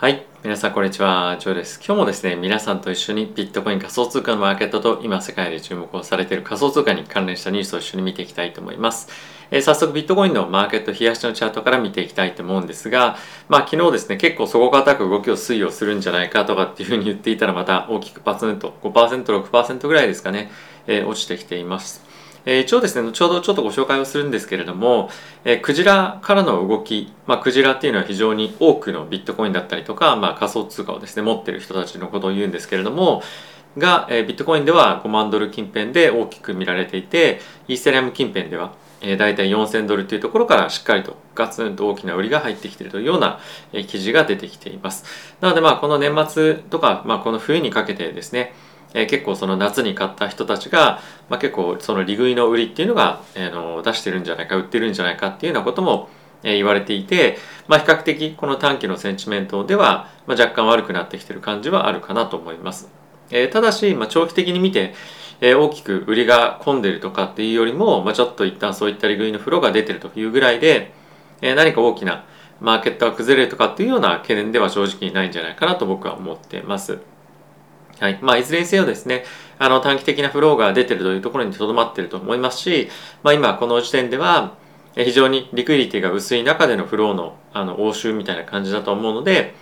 はい。皆さん、こんにちは。ジョーです。今日もですね、皆さんと一緒にビットコイン仮想通貨のマーケットと今世界で注目をされている仮想通貨に関連したニュースを一緒に見ていきたいと思います。えー、早速、ビットコインのマーケット冷やしのチャートから見ていきたいと思うんですが、まあ昨日ですね、結構底堅く動きを推移をするんじゃないかとかっていうふうに言っていたらまた大きくパツンと5%、6%ぐらいですかね、えー、落ちてきています。えー、一応ですね、後ほどちょっとご紹介をするんですけれども、えー、クジラからの動き、まあ、クジラっていうのは非常に多くのビットコインだったりとか、まあ、仮想通貨をですね、持ってる人たちのことを言うんですけれども、が、えー、ビットコインでは5万ドル近辺で大きく見られていて、イーセリアム近辺では、えー、大体4000ドルというところからしっかりとガツンと大きな売りが入ってきているというような、えー、記事が出てきています。なのでまあこの年末とか、まあ、この冬にかけてですね、えー、結構その夏に買った人たちが、まあ、結構その利食いの売りっていうのが、えー、の出してるんじゃないか売ってるんじゃないかっていうようなことも、えー、言われていて、まあ、比較的この短期のセンチメントでは、まあ、若干悪くなってきてる感じはあるかなと思います。えー、ただし、まあ、長期的に見て、えー、大きく売りが混んでるとかっていうよりも、まあ、ちょっと一旦そういった利食いのフローが出てるというぐらいで、えー、何か大きなマーケットが崩れるとかっていうような懸念では正直ないんじゃないかなと僕は思ってます。はい。まあ、いずれにせよですね、あの、短期的なフローが出てるというところにとどまっていると思いますし、まあ、今この時点では、非常にリクイリティが薄い中でのフローのあの応酬みたいな感じだと思うので、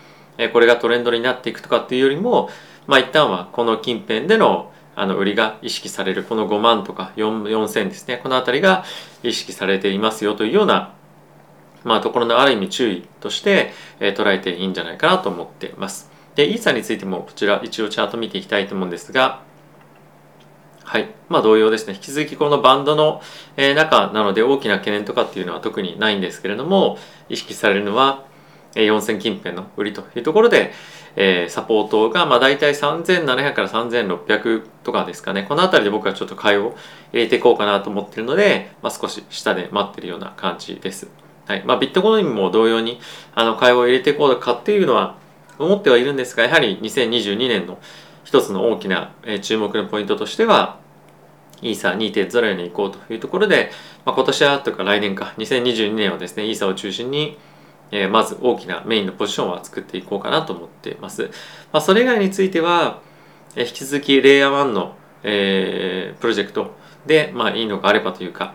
これがトレンドになっていくとかっていうよりも、まあ、一旦はこの近辺でのあの売りが意識されるこの5万とか4000ですねこの辺りが意識されていますよというようなまあところのある意味注意として、え捉えていいんじゃないかなと思っています。で、イーサについてもこちら一応チャート見ていきたいと思うんですが、はい。まあ同様ですね。引き続きこのバンドの中なので大きな懸念とかっていうのは特にないんですけれども、意識されるのは4000近辺の売りというところで、えー、サポートがまあ大体3700から3600とかですかね。この辺りで僕はちょっと買いを入れていこうかなと思ってるので、まあ、少し下で待ってるような感じです。はい。まあビットコインも同様にあの買いを入れていこうかっていうのは思ってはいるんですがやはり2022年の一つの大きな注目のポイントとしてはイーサー2.0に行こうというところで、まあ、今年はというか来年か2022年はですねイーサーを中心にえまず大きなメインのポジションは作っていこうかなと思っています。まあ、それ以外については、え引き続きレイヤー1の、えー、プロジェクトで、まあ、いいのがあればというか、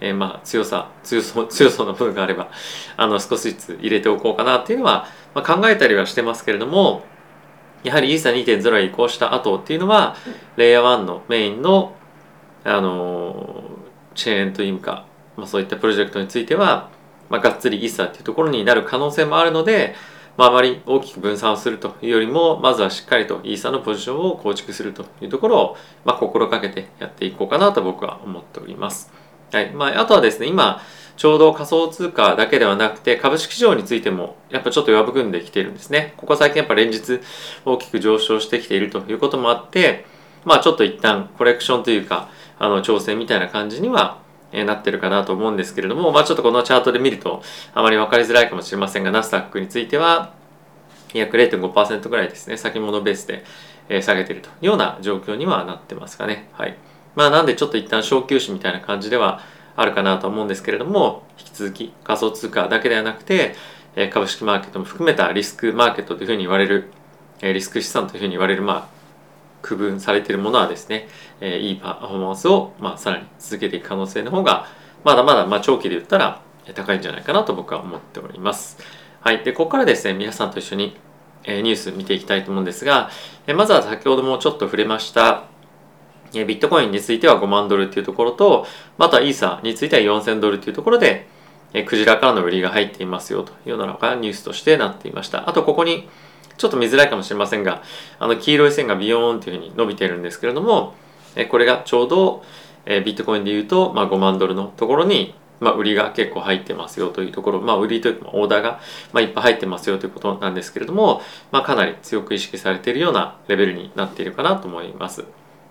えー、まあ強さ強そう強そうな部分があればあの少しずつ入れておこうかなっていうのは、まあ、考えたりはしてますけれどもやはりイーサ2.0へ移行した後っていうのはレイヤー1のメインのあのチェーンというか、まあ、そういったプロジェクトについては、まあ、がっつりイーサっていうところになる可能性もあるので、まあ、あまり大きく分散をするというよりもまずはしっかりとイーサのポジションを構築するというところを、まあ、心がけてやっていこうかなと僕は思っております。はいまあ、あとはですね今ちょうど仮想通貨だけではなくて株式市場についてもやっぱちょっと弱含んできているんですね。ここ最近やっぱ連日大きく上昇してきているということもあってまあちょっと一旦コレクションというかあの調整みたいな感じにはなってるかなと思うんですけれども、まあ、ちょっとこのチャートで見るとあまり分かりづらいかもしれませんがナスダックについては約0.5%ぐらいですね先物ベースで下げているというような状況にはなってますかね。はいまあ、なんでちょっと一旦小休止みたいな感じではあるかなと思うんですけれども引き続き仮想通貨だけではなくて株式マーケットも含めたリスクマーケットというふうに言われるリスク資産というふうに言われるまあ区分されているものはですね、いいパフォーマンスを、まあ、さらに続けていく可能性の方がまだまだ、まあ、長期で言ったら高いんじゃないかなと僕は思っております。はい。で、ここからですね、皆さんと一緒に、ニュース見ていきたいと思うんですが、まずは先ほどもちょっと触れました、ビットコインについては5万ドルっていうところと、またイーサについては4000ドルっていうところで、えクジラからの売りが入っていますよというようなのがニュースとしてなっていました。あと、ここに、ちょっと見づらいかもしれませんが、あの黄色い線がビヨーンというふうに伸びているんですけれども、えこれがちょうど、えビットコインで言うと、まあ、5万ドルのところに、まあ、売りが結構入ってますよというところ、まあ、売りというか、オーダーが、まあ、いっぱい入ってますよということなんですけれども、まあ、かなり強く意識されているようなレベルになっているかなと思います。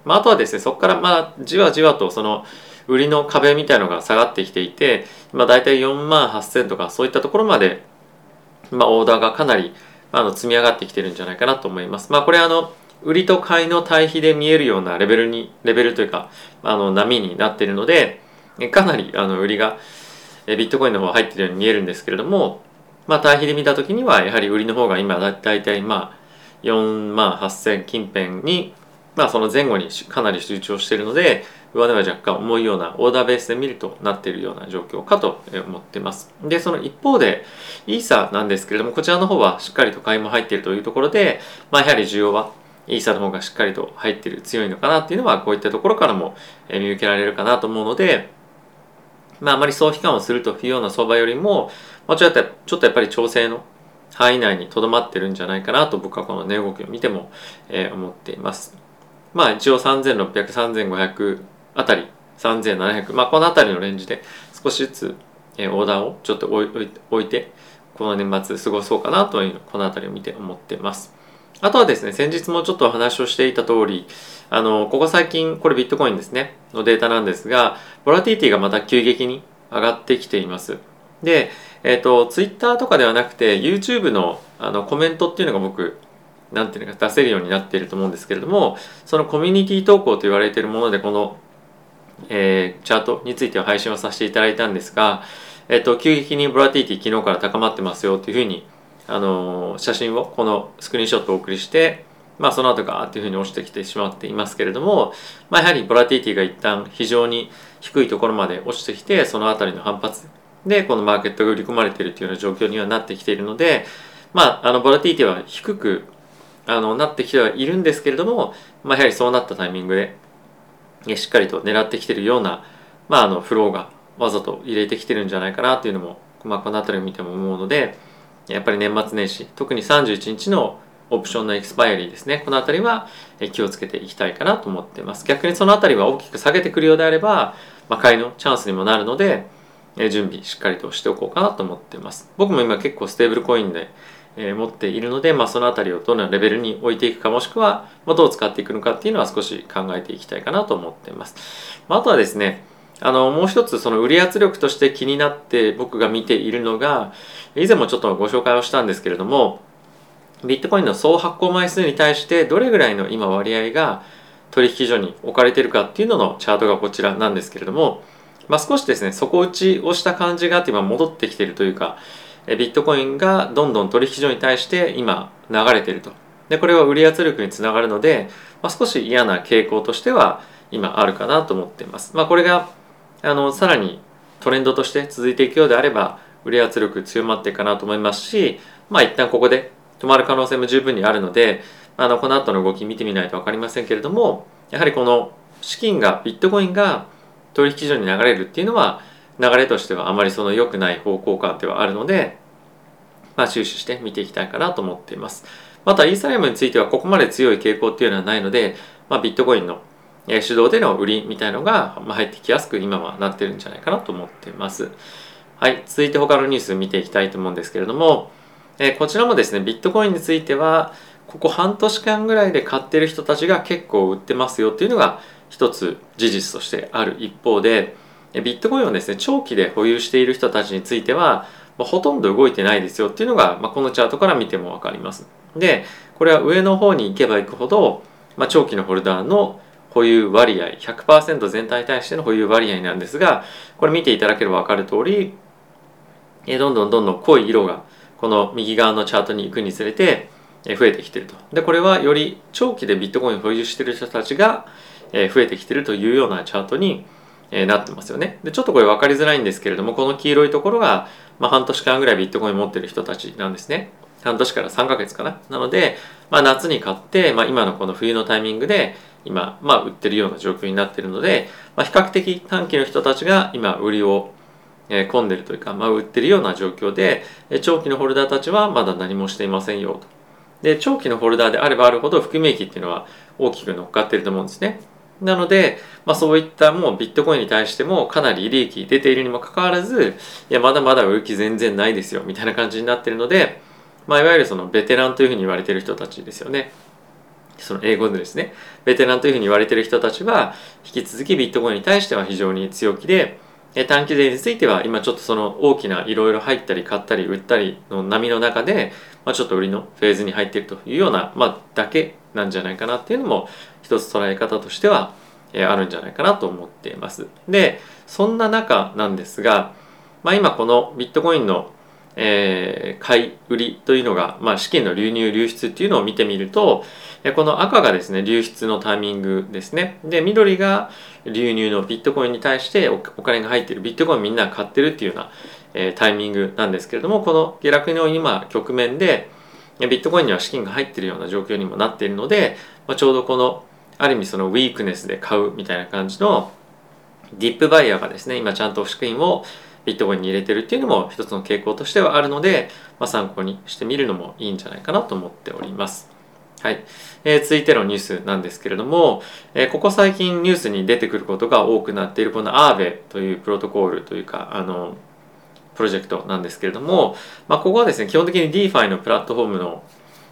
まあ、あとはですね、そこからまあじわじわとその売りの壁みたいのが下がってきていて、まあ、大体4万8000とかそういったところまで、まあ、オーダーがかなりあの積み上がってきてるんじゃないかなと思います。まあこれあの売りと買いの対比で見えるようなレベルにレベルというかあの波になっているのでかなりあの売りがビットコインの方入っているように見えるんですけれどもまあ対比で見た時にはやはり売りの方が今だいたいまあ4万8000近辺にまあその前後にかなり集中しているので上値は若干重いようなオーダーベースで見るとなっているような状況かと思っていますでその一方でイーサなんですけれどもこちらの方はしっかりと買いも入っているというところでまあやはり需要はイーサの方がしっかりと入っている強いのかなっていうのはこういったところからも見受けられるかなと思うのでまああまり総悲観をするというような相場よりももちろんちょっとやっぱり調整の範囲内にとどまってるんじゃないかなと僕はこの値動きを見ても、えー、思っています。まあ一応3600、3500あたり、3700、まあこのあたりのレンジで少しずつ、えー、オーダーをちょっと置いて、この年末過ごそうかなというこのあたりを見て思ってます。あとはですね、先日もちょっとお話をしていた通り、あの、ここ最近、これビットコインですね、のデータなんですが、ボラティティがまた急激に上がってきています。で、えっ、ー、と、ツイッターとかではなくて、YouTube のあのコメントっていうのが僕、なんていうのか出せるようになっていると思うんですけれども、そのコミュニティ投稿と言われているもので、この、えー、チャートについては配信をさせていただいたんですが、えっ、と、急激にボラティティ昨日から高まってますよというふうに、あの写真をこのスクリーンショットをお送りして、まあ、その後ガーっていうふうに落ちてきてしまっていますけれども、まあ、やはりボラティティが一旦非常に低いところまで落ちてきてその辺りの反発でこのマーケットが売り込まれているというような状況にはなってきているので、まあ、あのボラティティは低くあのなってきてはいるんですけれども、まあ、やはりそうなったタイミングでしっかりと狙ってきてるような、まあ、あのフローがわざと入れてきてるんじゃないかなっていうのも、まあ、この辺りを見ても思うのでやっぱり年末年始特に31日のオプションのエクスパイアリーですねこの辺りは気をつけていきたいかなと思っています。逆にその辺りは大きく下げてくるようであれば、まあ、買いのチャンスにもなるので準備しっかりとしておこうかなと思っています。僕も今結構ステーブルコインでえ持っているので、まあ、その辺りをどのレベルに置いていくかもしくは、まどう使っていくのかっていうのは少し考えていきたいかなと思っています。まあ、あとはですねあのもう一つその売り圧力として気になって僕が見ているのが以前もちょっとご紹介をしたんですけれどもビットコインの総発行枚数に対してどれぐらいの今割合が取引所に置かれてるかっていうののチャートがこちらなんですけれども、まあ、少しですね底打ちをした感じがあって今戻ってきているというかビットコインがどんどん取引所に対して今流れていると。でこれは売り圧力につながるので、まあ、少し嫌な傾向としては今あるかなと思っています、まあ、これがあのさらにトレンドとして続いていくようであれば売り圧力強まっていくかなと思いますしまあ一旦ここで止まる可能性も十分にあるのであのこの後の動き見てみないと分かりませんけれどもやはりこの資金がビットコインが取引所に流れるっていうのは流れとしてはあまりその良くない方向感ではあるので、まあ、注視して見ていきたいかなと思っています。またイーサリアムについてはここまで強い傾向っていうのはないので、まあ、ビットコインの手動での売りみたいのが入ってきやすく今はなってるんじゃないかなと思っています。はい、続いて他のニュース見ていきたいと思うんですけれども、えこちらもですね、ビットコインについては、ここ半年間ぐらいで買ってる人たちが結構売ってますよっていうのが一つ事実としてある一方で、ビットコインをですね長期で保有している人たちについては、まあ、ほとんど動いてないですよっていうのが、まあ、このチャートから見ても分かります。でこれは上の方に行けば行くほど、まあ、長期のホルダーの保有割合100%全体に対しての保有割合なんですがこれ見ていただければ分かる通りどんどんどんどん濃い色がこの右側のチャートに行くにつれて増えてきていると。でこれはより長期でビットコインを保有している人たちが増えてきているというようなチャートにえー、なってますよね。で、ちょっとこれ分かりづらいんですけれども、この黄色いところが、まあ、半年間ぐらいビットコイン持ってる人たちなんですね。半年から3ヶ月かな。なので、まあ、夏に買って、まあ、今のこの冬のタイミングで、今、まあ、売ってるような状況になってるので、まあ、比較的短期の人たちが今、売りを、えー、込んでるというか、まあ、売ってるような状況で、長期のホルダーたちはまだ何もしていませんよと。で、長期のホルダーであればあるほど含み益っていうのは大きく乗っかってると思うんですね。なので、まあ、そういったもうビットコインに対してもかなり利益出ているにもかかわらずいやまだまだ売る気全然ないですよみたいな感じになってるので、まあ、いわゆるそのベテランというふうに言われてる人たちですよね。その英語でですねベテランというふうに言われてる人たちは引き続きビットコインに対しては非常に強気で短期税については今ちょっとその大きないろいろ入ったり買ったり売ったりの波の中で、まあ、ちょっと売りのフェーズに入っているというような、まあ、だけなんじゃないかなっていうのも一つ捉え方としてはえあるんじゃないかなと思っています。で、そんな中なんですが、まあ、今このビットコインのえー、買い売りというのが、まあ、資金の流入流出っていうのを見てみるとこの赤がですね流出のタイミングですねで緑が流入のビットコインに対してお金が入ってるビットコインみんな買ってるっていうような、えー、タイミングなんですけれどもこの下落の今局面でビットコインには資金が入ってるような状況にもなっているので、まあ、ちょうどこのある意味そのウィークネスで買うみたいな感じのディップバイヤーがですね今ちゃんと資金をビットコインに入れてるっていうのも一つの傾向としてはあるので、まあ、参考にしてみるのもいいんじゃないかなと思っております。はい、えー、続いてのニュースなんですけれども、えー、ここ最近ニュースに出てくることが多くなっているこのアーベというプロトコールというかあのプロジェクトなんですけれども、まあ、ここはですね基本的に DeFi のプラットフォームの、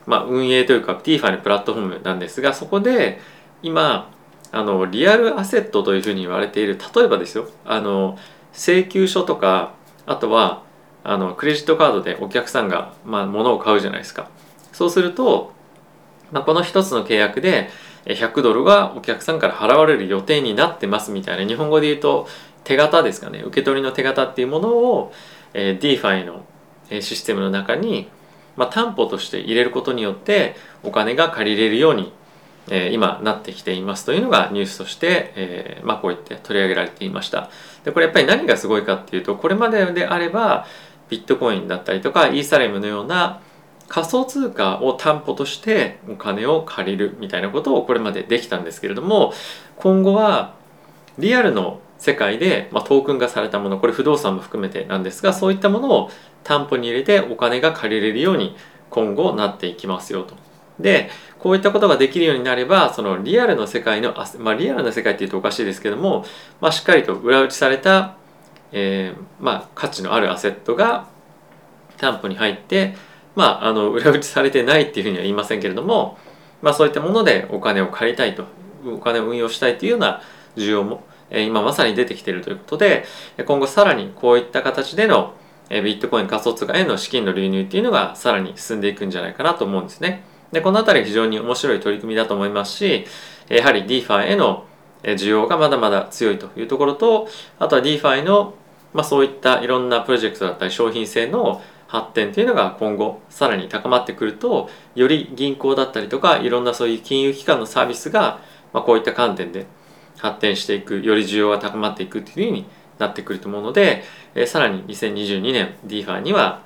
まあ、運営というか DeFi のプラットフォームなんですがそこで今あのリアルアセットというふうに言われている例えばですよあの請求書とかあとはあのクレジットカードでお客さんが、まあ、物を買うじゃないですか。そうすると、まあ、この一つの契約で100ドルがお客さんから払われる予定になってますみたいな日本語で言うと手形ですかね受け取りの手形っていうものを、えー、DeFi のシステムの中に、まあ、担保として入れることによってお金が借りれるようにえー、今なってきていますというのがニュースとして、えー、まあ、こうやって取り上げられていました。でこれやっぱり何がすごいかっていうとこれまでであればビットコインだったりとかイーサレムのような仮想通貨を担保としてお金を借りるみたいなことをこれまでできたんですけれども今後はリアルの世界で、まあ、トークン化されたものこれ不動産も含めてなんですがそういったものを担保に入れてお金が借りれるように今後なっていきますよと。でこういったことができるようになればそのリアルの世界のまあ、リアルな世界っていうとおかしいですけども、まあ、しっかりと裏打ちされた、えー、まあ、価値のあるアセットが担保に入って、まあ、あの裏打ちされてないっていうふうには言いませんけれども、ま、そういったものでお金を借りたいとお金を運用したいというような需要も今まさに出てきているということで今後さらにこういった形でのビットコイン仮想通貨への資金の流入っていうのがさらに進んでいくんじゃないかなと思うんですね。でこの辺り非常に面白い取り組みだと思いますしやはり DeFi への需要がまだまだ強いというところとあとは DeFi の、まあ、そういったいろんなプロジェクトだったり商品性の発展というのが今後さらに高まってくるとより銀行だったりとかいろんなそういう金融機関のサービスが、まあ、こういった観点で発展していくより需要が高まっていくというふうになってくると思うので、えさらに2022年 DeFi には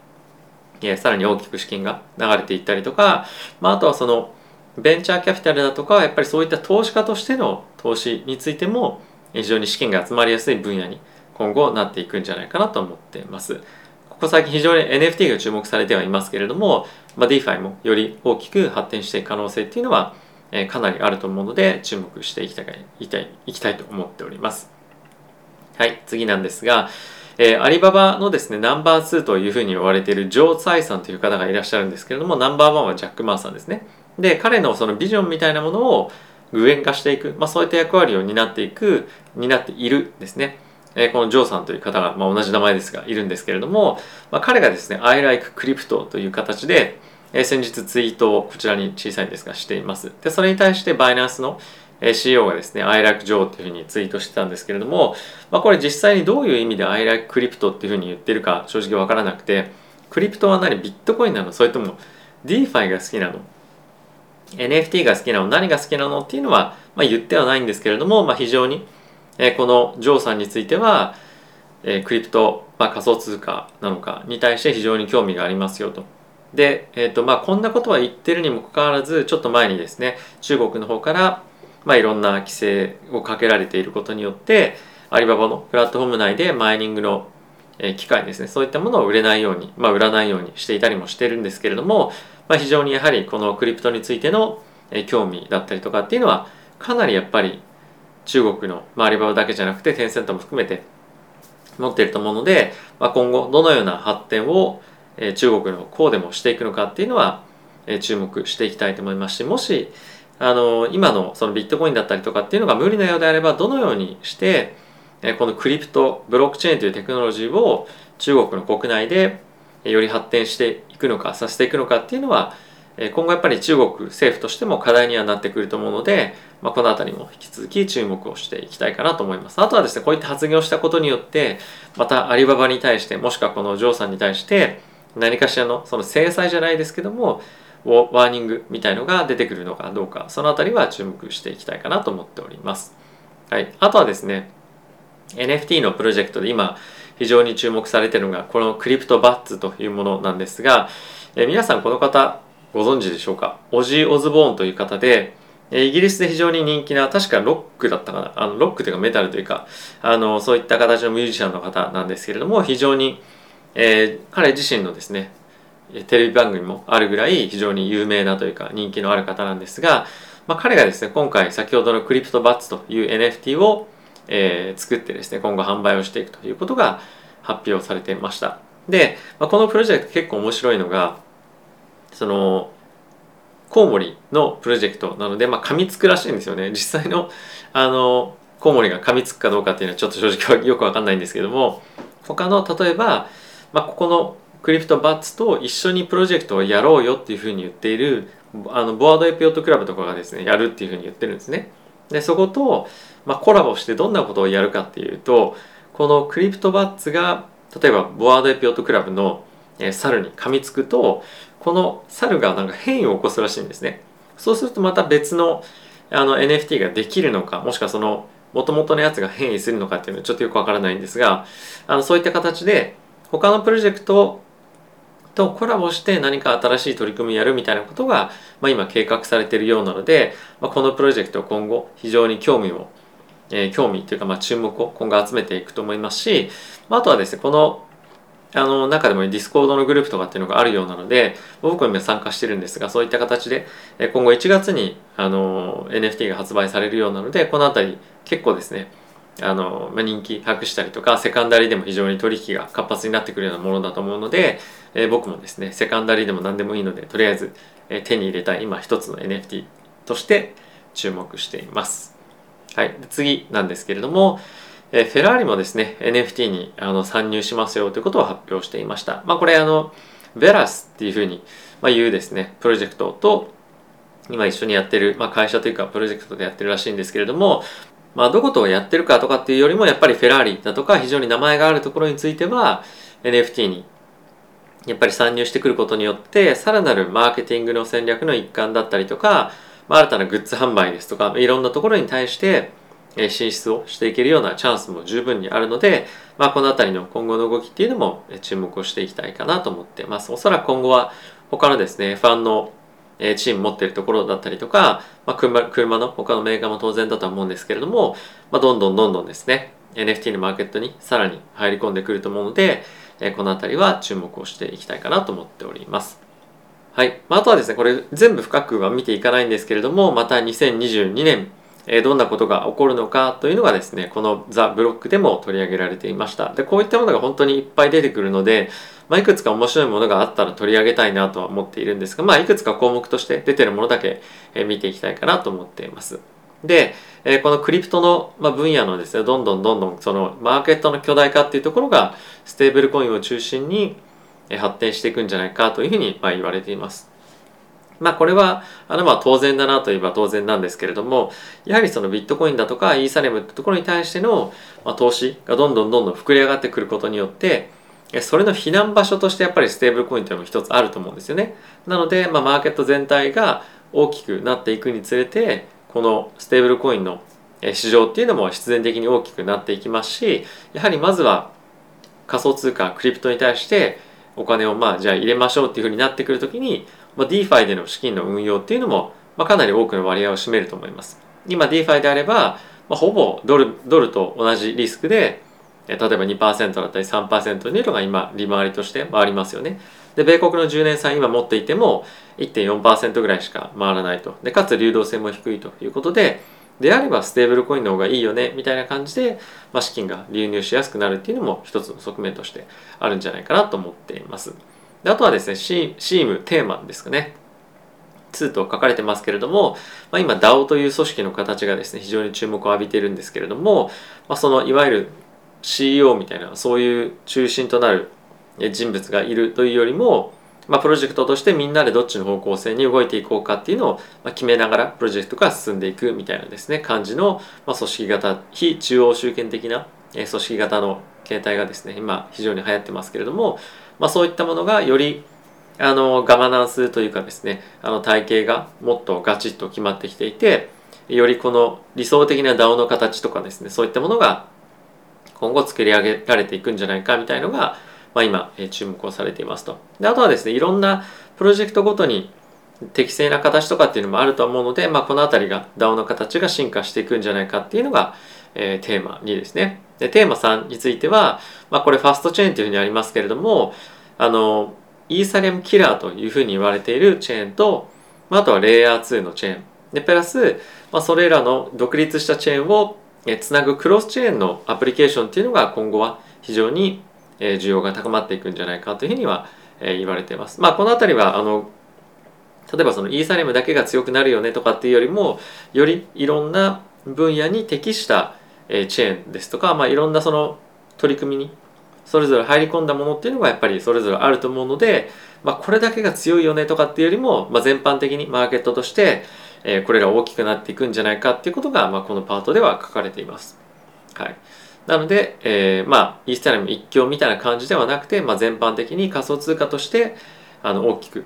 えさらに大きく資金が流れていったりとか、まあ、あとはそのベンチャーキャピタルだとかやっぱりそういった投資家としての投資についても非常に資金が集まりやすい分野に今後なっていくんじゃないかなと思っています。ここ最近非常に NFT が注目されてはいますけれども、まあ、DeFi もより大きく発展していく可能性っていうのは、えかなりあると思うので注目していきたいいきたいいきたいと思っております。はい、次なんですが、えー、アリババのですね、ナンバー2というふうに言われているジョー・ツァイさんという方がいらっしゃるんですけれども、ナンバーワンはジャック・マーさんですね。で、彼のそのビジョンみたいなものを具現化していく、まあ、そういった役割を担っていく、担っているですね。えー、このジョーさんという方が、まあ、同じ名前ですがいるんですけれども、まあ、彼がですね、I like crypto という形で、え、先日ツイートをこちらに小さいんですがしています。で、それに対してバイナンスの CEO がですね、I like Joe っていうふうにツイートしてたんですけれども、まあ、これ実際にどういう意味で I like Crypto っていうふうに言ってるか正直わからなくて、クリプトは何？ビットコインなの？それとも DeFi が好きなの ?NFT が好きなの？何が好きなの？っていうのは、まあ、言ってはないんですけれども、まあ、非常に、え、このジョーさんについては、えー、クリプト、まあ、仮想通貨なのかに対して非常に興味がありますよと。で、えーとまあ、こんなことは言ってるにもかかわらずちょっと前にですね中国の方からまあ、いろんな規制をかけられていることによってアリババのプラットフォーム内でマイニングの機械ですねそういったものを売れないように、まあ、売らないようにしていたりもしてるんですけれども、まあ、非常にやはりこのクリプトについての興味だったりとかっていうのはかなりやっぱり中国の、まあ、アリババだけじゃなくてテンセントも含めて持っていると思うので、まあ、今後どのような発展を中国のこうでもしていくのかっていうのは注目していきたいと思いますしもしあの今のそのビットコインだったりとかっていうのが無理なようであればどのようにしてこのクリプトブロックチェーンというテクノロジーを中国の国内でより発展していくのかさせていくのかっていうのは今後やっぱり中国政府としても課題にはなってくると思うので、まあ、この辺りも引き続き注目をしていきたいかなと思います。あとはですね、こういった発言をしたことによって、またアリババに対して、もしくはこのジョーさんに対して、何かしらのその制裁じゃないですけどもワーニングみたいのが出てくるのかどうかそのあたりは注目していきたいかなと思っております。はい、あとはですね NFT のプロジェクトで今非常に注目されているのがこのクリプトバッツというものなんですが、え皆さんこの方ご存知でしょうか？オジー・オズボーンという方でイギリスで非常に人気な確かロックだったかな？あのロックというかメタルというかあのそういった形のミュージシャンの方なんですけれども非常に、えー、彼自身のですねテレビ番組もあるぐらい非常に有名なというか人気のある方なんですが、まあ、彼がですね今回先ほどのクリプトバッツという NFT を、えー、作ってですね今後販売をしていくということが発表されていました。で、まあ、このプロジェクト結構面白いのがそのコウモリのプロジェクトなので、まあ、噛みつくらしいんですよね。実際のあのコウモリが噛みつくかどうかっていうのはちょっと正直はよくわかんないんですけども他の例えば、まあ、ここのクリプトバッツと一緒にプロジェクトをやろうよっていうふうに言っているあのボワードエピオットクラブとかがですねやるっていうふうに言ってるんですね。でそこと、まあ、コラボしてどんなことをやるかっていうとこのクリプトバッツが例えばボワードエピオットクラブの猿に噛みつくとこの猿がなんか変異を起こすらしいんですね。そうするとまた別のあの NFT ができるのかもしくはその元々のやつが変異するのかっていうのはちょっとよくわからないんですがあのそういった形で他のプロジェクトとコラボして何か新しい取り組みやるみたいなことが、まあ、今計画されているようなので、まあ、このプロジェクト今後非常に興味を、えー、興味というかまあ注目を今後集めていくと思いますし、まあ、あとはですねこのあの中でも Discord のグループとかっていうのがあるようなので僕も今参加してるんですがそういった形で今後1月にあの NFT が発売されるようなのでこの辺り結構ですねあの、まあ、人気博したりとかセカンダリーでも非常に取引が活発になってくるようなものだと思うので、えー、僕もですねセカンダリーでも何でもいいのでとりあえず、えー、手に入れたい今一つの NFT として注目しています。はい、次なんですけれども、えー、フェラーリもですね NFT にあの参入しますよということを発表していました。まあ、これあのベラスっていうふうに、まあ、言うですねプロジェクトと今一緒にやってる、まあ、会社というかプロジェクトでやってるらしいんですけれども、まあ、どことやってるかとかっていうよりもやっぱりフェラーリだとか非常に名前があるところについては NFT にやっぱり参入してくることによってさらなるマーケティングの戦略の一環だったりとか、まあ、新たなグッズ販売ですとかいろんなところに対して進出をしていけるようなチャンスも十分にあるので、まあ、この辺りの今後の動きっていうのも注目をしていきたいかなと思ってます。おそらく今後は他のですね、F1 のえチーム持ってるところだったりとか、まあ、車車の他のメーカーも当然だとは思うんですけれども、まあ、どんどんどんどんですね NFT のマーケットにさらに入り込んでくると思うので、えこの辺りは注目をしていきたいかなと思っております。はい。まあ、とはですね、これ全部深くは見ていかないんですけれども、また2022年、どんなことが起こるのかというのがですね、このザ・ブロックでも取り上げられていました。で、こういったものが本当にいっぱい出てくるので、まあ、いくつか面白いものがあったら取り上げたいなとは思っているんですが、まあ、いくつか項目として出てるものだけ見ていきたいかなと思っています。で、このクリプトの、分野のですねどんどんどんどんそのマーケットの巨大化っていうところがステーブルコインを中心に発展していくんじゃないかというふうに言われています。まあこれはあのまあ当然だなといえば当然なんですけれどもやはりそのビットコインだとかイーサレムってところに対しての、まあ投資がどんどんどんどん膨れ上がってくることによってそれの避難場所としてやっぱりステーブルコインというのも一つあると思うんですよね。なので、まあ、マーケット全体が大きくなっていくにつれてこのステーブルコインの市場っていうのも必然的に大きくなっていきますしやはりまずは仮想通貨クリプトに対してお金をまあじゃあ入れましょうっていうふうになってくるときに、まあ、DeFi での資金の運用っていうのも、まあ、かなり多くの割合を占めると思います。今 DeFi であれば、まあ、ほぼドルドルと同じリスクで例えば2%だったり3%というのが今利回りとして回りますよね。で米国の10年債今持っていても1.4%ぐらいしか回らないとでかつ流動性も低いということでであればステーブルコインの方がいいよねみたいな感じで、まあ、資金が流入しやすくなるっていうのも一つの側面としてあるんじゃないかなと思っていますであとはですねシームテーマですかね。2と書かれてますけれども、まあ、今 DAO という組織の形がですね非常に注目を浴びているんですけれども、まあ、そのいわゆる CEO みたいなそういう中心となる人物がいるというよりも、まあ、プロジェクトとしてみんなでどっちの方向性に動いていこうかっていうのを決めながらプロジェクトが進んでいくみたいなですね感じの、組織型非中央集権的な組織型の形態がですね今非常に流行ってますけれども、まあ、そういったものがよりあのガバナンスというかですねあの体系がもっとガチッと決まってきていてよりこの理想的な DAO の形とかですねそういったものが今後作り上げられていくんじゃないかみたいのが、まあ、今、え注目をされていますと。であとはですねいろんなプロジェクトごとに適正な形とかっていうのもあると思うので、まあ、この辺りが DAO の形が進化していくんじゃないかっていうのが、えー、テーマ2ですねでテーマ3については、まあ、これファストチェーンというふうにありますけれどもあのイーサリアムキラーというふうに言われているチェーンと、まあ、あとはレイヤー2のチェーンでプラス、まあ、それらの独立したチェーンをつなぐクロスチェーンのアプリケーションっていうのが今後は非常に需要が高まっていくんじゃないかというふうには言われています。まあ、この辺りはあの例えばそのイーサリアムだけが強くなるよねとかっていうよりもよりいろんな分野に適したチェーンですとか、まあ、いろんなその取り組みにそれぞれ入り込んだものっていうのがやっぱりそれぞれあると思うので、まあ、これだけが強いよねとかっていうよりも、まあ、全般的にマーケットとして、え、これが大きくなっていくんじゃないかっていうことが、まあ、このパートでは書かれています。はい、なので、えー、まあイースタリアム一強みたいな感じではなくて、まあ、全般的に仮想通貨としてあの大きく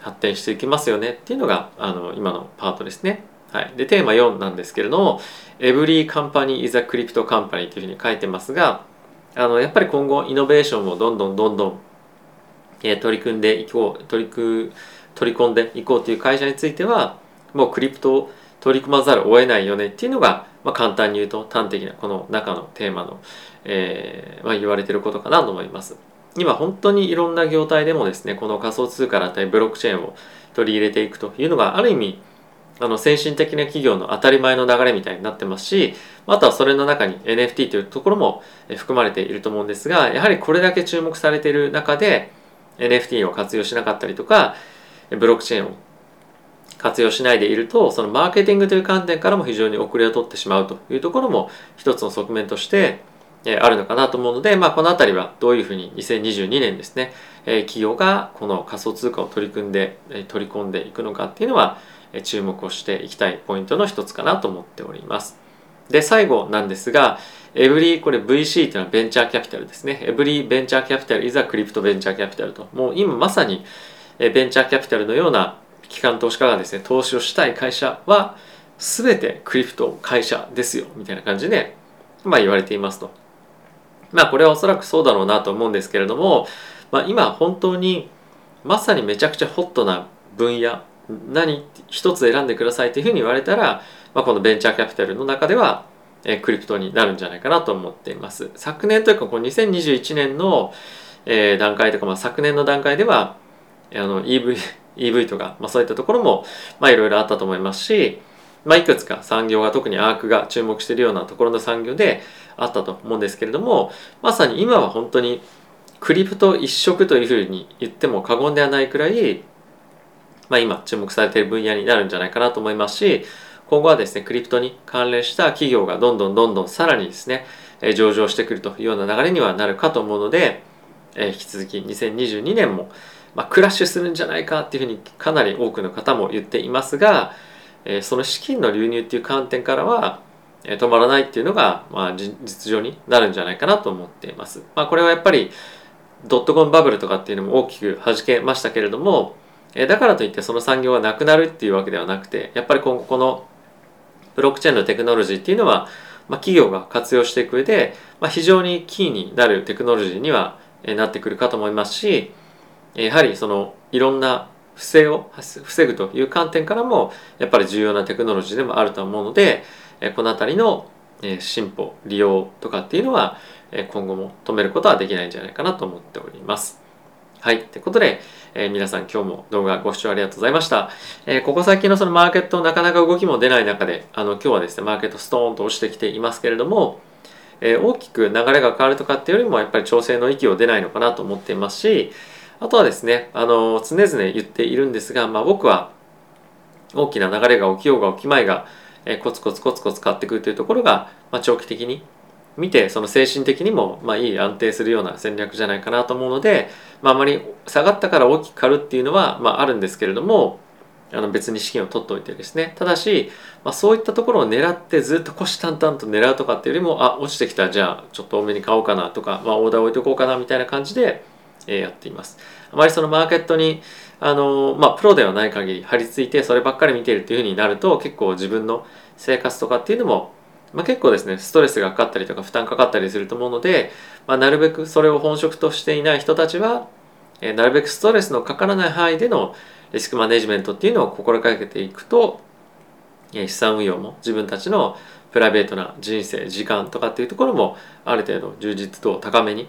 発展していきますよねっていうのがあの今のパートですね。はい、でテーマ4なんですけれども「Every company is a crypto company」というふうに書いてますがあのやっぱり今後イノベーションをどんどんどんどん、えー、取り組んでいこう取り組取り込んでいこうという会社についてはもうクリプトを取り組まざるを得ないよねっていうのが、まあ、簡単に言うと端的なこの中のテーマの、えーまあ、言われてることかなと思います。今本当にいろんな業態でもですねこの仮想通貨だったりブロックチェーンを取り入れていくというのがある意味あの先進的な企業の当たり前の流れみたいになってますしあとはそれの中に NFT というところも含まれていると思うんですがやはりこれだけ注目されている中で NFT を活用しなかったりとかブロックチェーンを活用しないでいるとそのマーケティングという観点からも非常に遅れを取ってしまうというところも一つの側面としてあるのかなと思うので、まあ、この辺りはどういうふうに2022年ですね企業がこの仮想通貨を取り組んで取り込んでいくのかっていうのは注目をしていきたいポイントの一つかなと思っております。で、最後なんですが、エブリこれ VC というのはベンチャーキャピタルですね。エブリベンチャーキャピタル is a クリプトベンチャーキャピタルと。もう今まさにベンチャーキャピタルのような機関投資家がですね、投資をしたい会社は全てクリプト会社ですよ、みたいな感じで、まあ言われていますと。まあこれはおそらくそうだろうなと思うんですけれども、まあ今本当にまさにめちゃくちゃホットな分野何一つ選んでくださいというふうに言われたら、まあ、このベンチャーキャピタルの中では、え、クリプトになるんじゃないかなと思っています。昨年というかこの2021年の、えー、段階とか、まあ、昨年の段階ではあの EV, EV とか、まあ、そういったところもいろいろあったと思いますし、まあ、いくつか産業が特にアークが注目しているようなところの産業であったと思うんですけれどもまさに今は本当にクリプト一色というふうに言っても過言ではないくらいまあ、今注目されている分野になるんじゃないかなと思いますし今後はですねクリプトに関連した企業がどんどんどんどんさらにですね上場してくるというような流れにはなるかと思うので引き続き2022年も、まあ、クラッシュするんじゃないかっていうふうにかなり多くの方も言っていますがその資金の流入っていう観点からは止まらないっていうのが、まあ、実情になるんじゃないかなと思っています。まあ、これはやっぱりドットコムバブルとかっていうのも大きく弾けましたけれどもえだからといってその産業がなくなるっていうわけではなくてやっぱり今後このブロックチェーンのテクノロジーっていうのは、まあ、企業が活用していく上で、まあ、非常にキーになるテクノロジーにはえなってくるかと思いますしやはりそのいろんな不正を防ぐという観点からもやっぱり重要なテクノロジーでもあると思うのでこの辺りの進歩利用とかっていうのは今後も止めることはできないんじゃないかなと思っております。はい。ということで、えー、皆さん今日も動画ご視聴ありがとうございました。えー、ここ最近のそのマーケットなかなか動きも出ない中で、あの今日はですね、マーケットストーンと落ちてきていますけれども、えー、大きく流れが変わるとかっていうよりもやっぱり調整の息を出ないのかなと思っていますし、あとはですね、あの常々言っているんですが、まあ、僕は大きな流れが起きようが起きまいが、えー、コツコツコツコツ買ってくるというところが、まあ、長期的に見てその精神的にもまあいい安定するような戦略じゃないかなと思うので、まあ、あまり下がったから大きく買うっていうのはまああるんですけれどもあの別に資金を取っておいてですねただし、まあ、そういったところを狙ってずっと虎視眈々と狙うとかっていうよりもあ落ちてきたじゃあちょっと多めに買おうかなとか、まあ、オーダー置いとこうかなみたいな感じでやっています。あまりそのマーケットにあのまあプロではない限り張り付いてそればっかり見ているというふうになると結構自分の生活とかっていうのもまあ、結構ですねストレスがかかったりとか負担かかったりすると思うので、まあ、なるべくそれを本職としていない人たちは、えー、なるべくストレスのかからない範囲でのリスクマネジメントっていうのを心がけていくと、えー、資産運用も自分たちのプライベートな人生時間とかっていうところもある程度充実度を高めに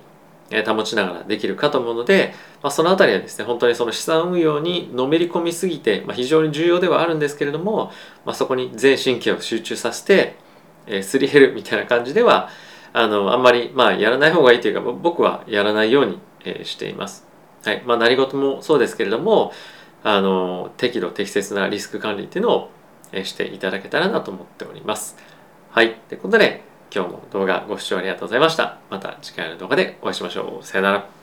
保ちながらできるかと思うので、まあ、その辺りはですね本当にその資産運用にのめり込みすぎて、まあ、非常に重要ではあるんですけれども、まあ、そこに全神経を集中させてえー、すり減るみたいな感じではあのあんまりまあやらない方がいいというか僕はやらないように、えー、しています。はいまあ、何事もそうですけれどもあの適度適切なリスク管理っていうのを、えー、していただけたらなと思っております。はい。ということで今日も動画ご視聴ありがとうございました。また次回の動画でお会いしましょう。さよなら。